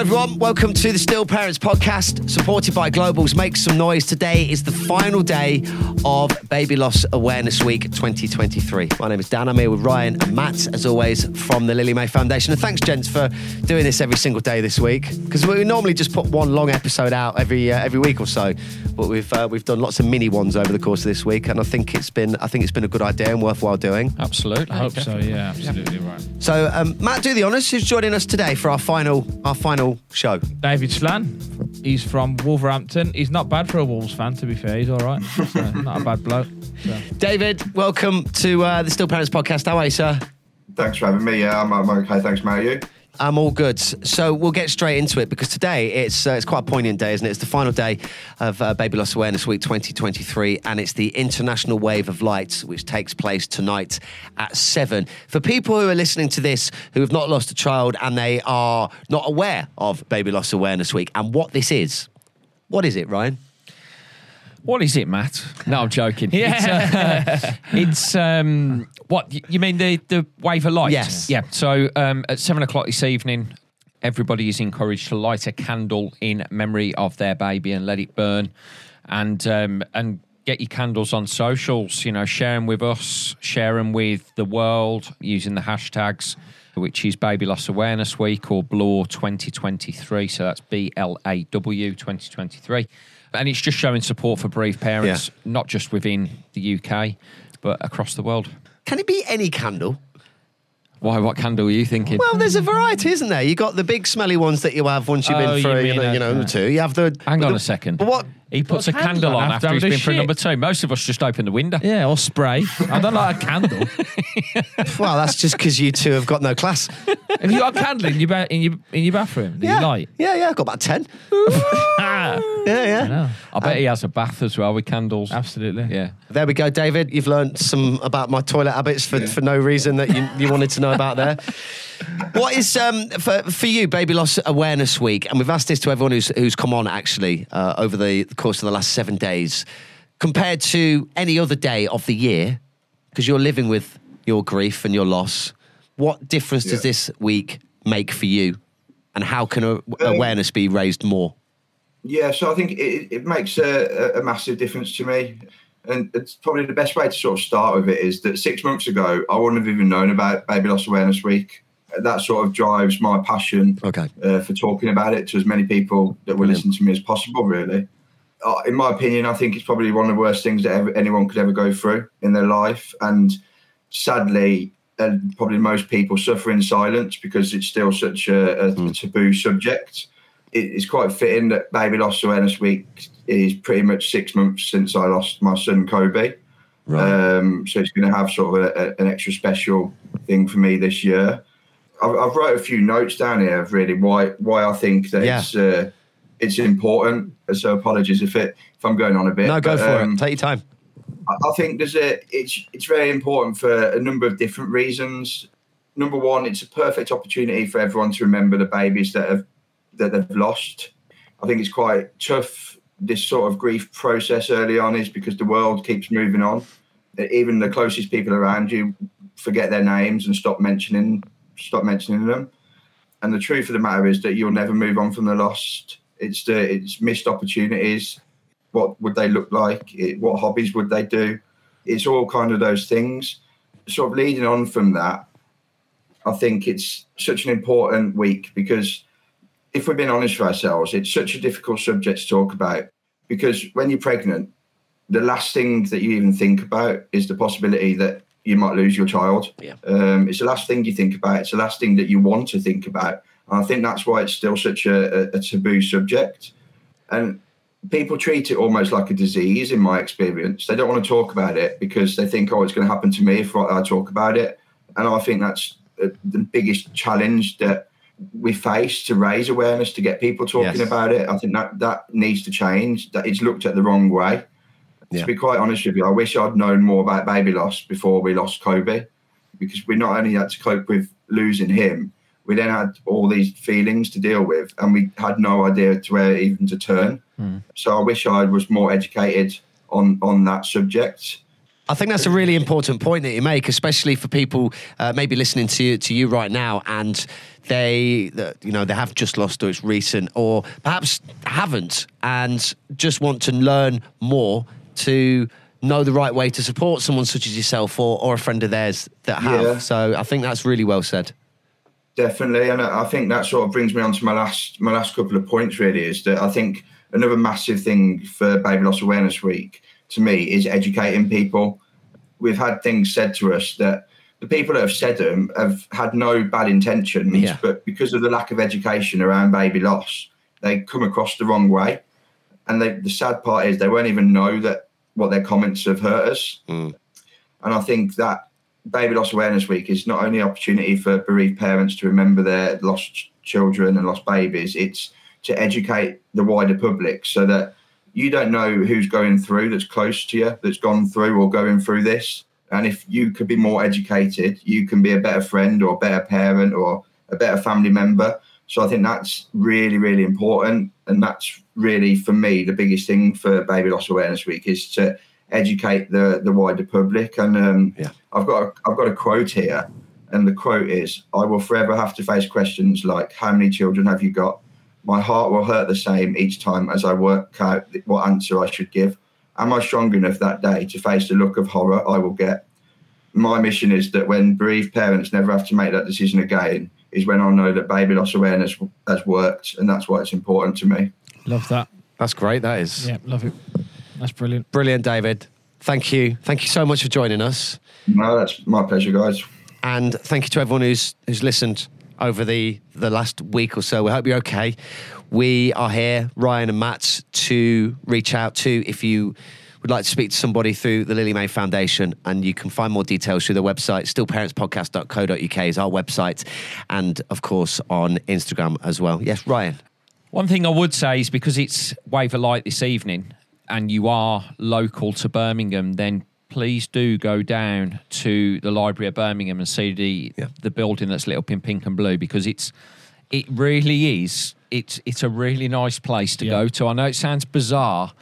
Hello, everyone. Welcome to the Still Parents podcast, supported by Global's Make Some Noise. Today is the final day of Baby Loss Awareness Week 2023. My name is Dan. I'm here with Ryan and Matt, as always, from the Lily Mae Foundation. And thanks, gents, for doing this every single day this week. Because we normally just put one long episode out every uh, every week or so, but we've uh, we've done lots of mini ones over the course of this week, and I think it's been I think it's been a good idea and worthwhile doing. Absolutely. I hope so. Yeah, absolutely right. So, um, Matt, do the honours. Who's joining us today for our final our final show? David Slann. He's from Wolverhampton. He's not bad for a Wolves fan, to be fair. He's all right. So, not a bad bloke. So. David, welcome to uh, the Still Parents podcast. How are you, sir? Thanks for having me. Yeah, I'm, I'm okay. Thanks, mate. You? I'm all good. So we'll get straight into it because today it's uh, it's quite a poignant day, isn't it? It's the final day of uh, Baby Loss Awareness Week 2023, and it's the International Wave of Light, which takes place tonight at seven. For people who are listening to this who have not lost a child and they are not aware of Baby Loss Awareness Week and what this is, what is it, Ryan? What is it, Matt? No, I'm joking. Yeah. It's, uh, it's um, what you mean the the wave of light? Yes. Yeah. So um, at seven o'clock this evening, everybody is encouraged to light a candle in memory of their baby and let it burn, and um, and get your candles on socials. You know, share them with us, share them with the world using the hashtags. Which is Baby Loss Awareness Week or BLAW 2023. So that's B L A W 2023. And it's just showing support for bereaved parents, Yeah. not just within the UK, but across the world. Can it be any candle? Why? What candle are you thinking? Well, there's a variety, isn't there? You got the big smelly ones that you have once you've Oh, been you through, you, mean know, a- you know, number two. You have the. Hang on the- a second. But what? He puts a candles candle on on after after he's having been a for number two. Most of us just open the window. Yeah, or spray. I don't like a candle. Well, that's just because you two have got no class. Have you got a candle in your ba- in your in your bathroom that yeah. you light? Yeah, yeah, I've got about 10. Ah, Yeah, yeah. I know. I bet he has a bath as well with candles. Absolutely. Yeah. There we go, David. You've learned some about my toilet habits for, for no reason that you, you wanted to know about there. What is um, for for you, Baby Loss Awareness Week? And we've asked this to everyone who's who's come on actually uh, over the course of the last seven days, compared to any other day of the year, because you're living with your grief and your loss. What difference does Yeah. this week make for you, and how can a, awareness be raised more? Yeah, so I think it, it makes a, a massive difference to me. And it's probably the best way to sort of start with it is that six months ago, I wouldn't have even known about Baby Loss Awareness Week. That sort of drives my passion Okay. uh, for talking about it to as many people that will Brilliant. listen to me as possible, really. Uh, in my opinion, I think it's probably one of the worst things that ever, anyone could ever go through in their life. And sadly, uh, probably most people suffer in silence because it's still such a, a taboo subject. It, it's quite fitting that Baby Loss Awareness Week is pretty much six months since I lost my son Kobe. Um, so it's going to have sort of a, a, an extra special thing for me this year. I've, I've wrote a few notes down here of really why why I think that Yeah. it's uh, it's important. So apologies if it if I'm going on a bit. No, go but, for um, it. Take your time. I I think there's a it's it's very important for a number of different reasons. Number one, it's a perfect opportunity for everyone to remember the babies that have that they've lost. I think it's quite tough this sort of grief process early on is because the world keeps moving on. Even the closest people around you forget their names and stop mentioning stop mentioning them. And the truth of the matter is that you'll never move on from the lost. It's the it's missed opportunities. What would they look like? It, what hobbies would they do? It's all kind of those things. Sort of leading on from that, I think it's such an important week because if we're being honest with ourselves, it's such a difficult subject to talk about because when you're pregnant, the last thing that you even think about is the possibility that you might lose your child. Yeah. Um, it's the last thing you think about. It's the last thing that you want to think about. And I think that's why it's still such a, a, taboo subject. And people treat it almost like a disease, in my experience. They don't want to talk about it because they think, oh, it's going to happen to me if I talk about it. And I think that's uh, the biggest challenge that we face to raise awareness, to get people talking Yes. about it. I think that that needs to change. That it's looked at the wrong way. Yeah. To be quite honest with you, I wish I'd known more about baby loss before we lost Kobe, because we not only had to cope with losing him, we then had all these feelings to deal with, and we had no idea to where even to turn. So I wish I was more educated on on that subject. I think that's a really important point that you make, especially for people uh, maybe listening to to you right now, and they, you know, they have just lost or it's recent, or perhaps haven't, and just want to learn more to know the right way to support someone such as yourself or, or a friend of theirs that have. Yeah. So I think that's really well said. Definitely, and I think that sort of brings me on to my last my last couple of points. Really, is that I think another massive thing for Baby Loss Awareness Week to me is educating people. We've had things said to us that the people that have said them have had no bad intentions, yeah. but because of the lack of education around baby loss, they come across the wrong way. And they, the sad part is they won't even know that what their comments have hurt us. Mm. And I think that Baby Loss Awareness Week is not only an opportunity for bereaved parents to remember their lost children and lost babies, it's to educate the wider public so that you don't know who's going through that's close to you, that's gone through or going through this. And if you could be more educated, you can be a better friend or a better parent or a better family member. So I think that's really, really important. And that's really, for me, the biggest thing for Baby Loss Awareness Week is to educate the, the wider public. And um, yeah. I've got a, I've got a quote here. And the quote is I will forever have to face questions like, How many children have you got? My heart will hurt the same each time as I work out what answer I should give. Am I strong enough that day to face the look of horror I will get? My mission is that when bereaved parents never have to make that decision again, is when I know that baby loss awareness has worked, and that's why it's important to me. Love that. That's great. That is. Yeah, love it. That's brilliant. Brilliant, David. Thank you. Thank you so much for joining us. No, that's my pleasure, guys. And thank you to everyone who's who's listened over the the last week or so. We hope you're okay. We are here, Ryan and Matt, to reach out to if you would like to speak to somebody through the Lily Mae Foundation, and you can find more details through the website, stillparentspodcast.co.uk is our website, and of course on Instagram as well. Yes, Ryan. One thing I would say is because it's Wave of Light this evening and you are local to Birmingham, then please do go down to the Library of Birmingham and see the yeah. the building that's lit up in pink and blue because it's it really is it's it's a really nice place to yeah. go to. I know it sounds bizarre,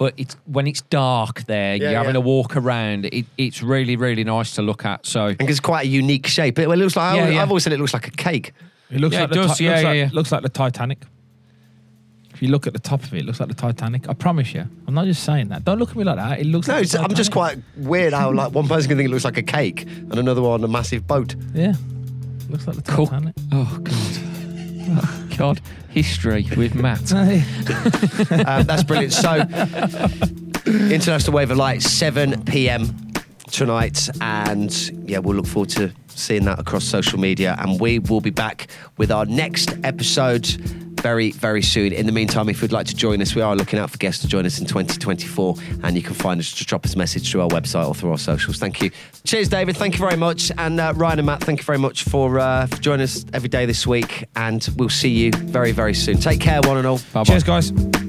but it's when it's dark there, yeah, you're having a walk around. It, it's really really nice to look at. So and it's quite a unique shape. It, looks like I've always said it looks like a cake. It looks like it does, the, yeah, looks, like, yeah. looks like the Titanic. If you look at the top of it, it looks like the Titanic. I promise you. I'm not just saying that. Don't look at me like that. It looks no, like I'm just quite weird how like one person can think it looks like a cake and another one a massive boat. Yeah. Looks like the Titanic. Cool. Oh god. God. History with Matt. um, that's brilliant. So International Wave of Light, 7 p.m. tonight, and yeah, we'll look forward to seeing that across social media. And we will be back with our next episode very, very soon. In the meantime, if you'd like to join us, we are looking out for guests to join us in 2024, and you can find us to drop us a message through our website or through our socials. Thank you. Cheers, David. Thank you very much. And uh, Ryan and Matt, thank you very much for, uh, for joining us every day this week, and we'll see you very, very soon. Take care, one and all. Bye-bye. Cheers, guys.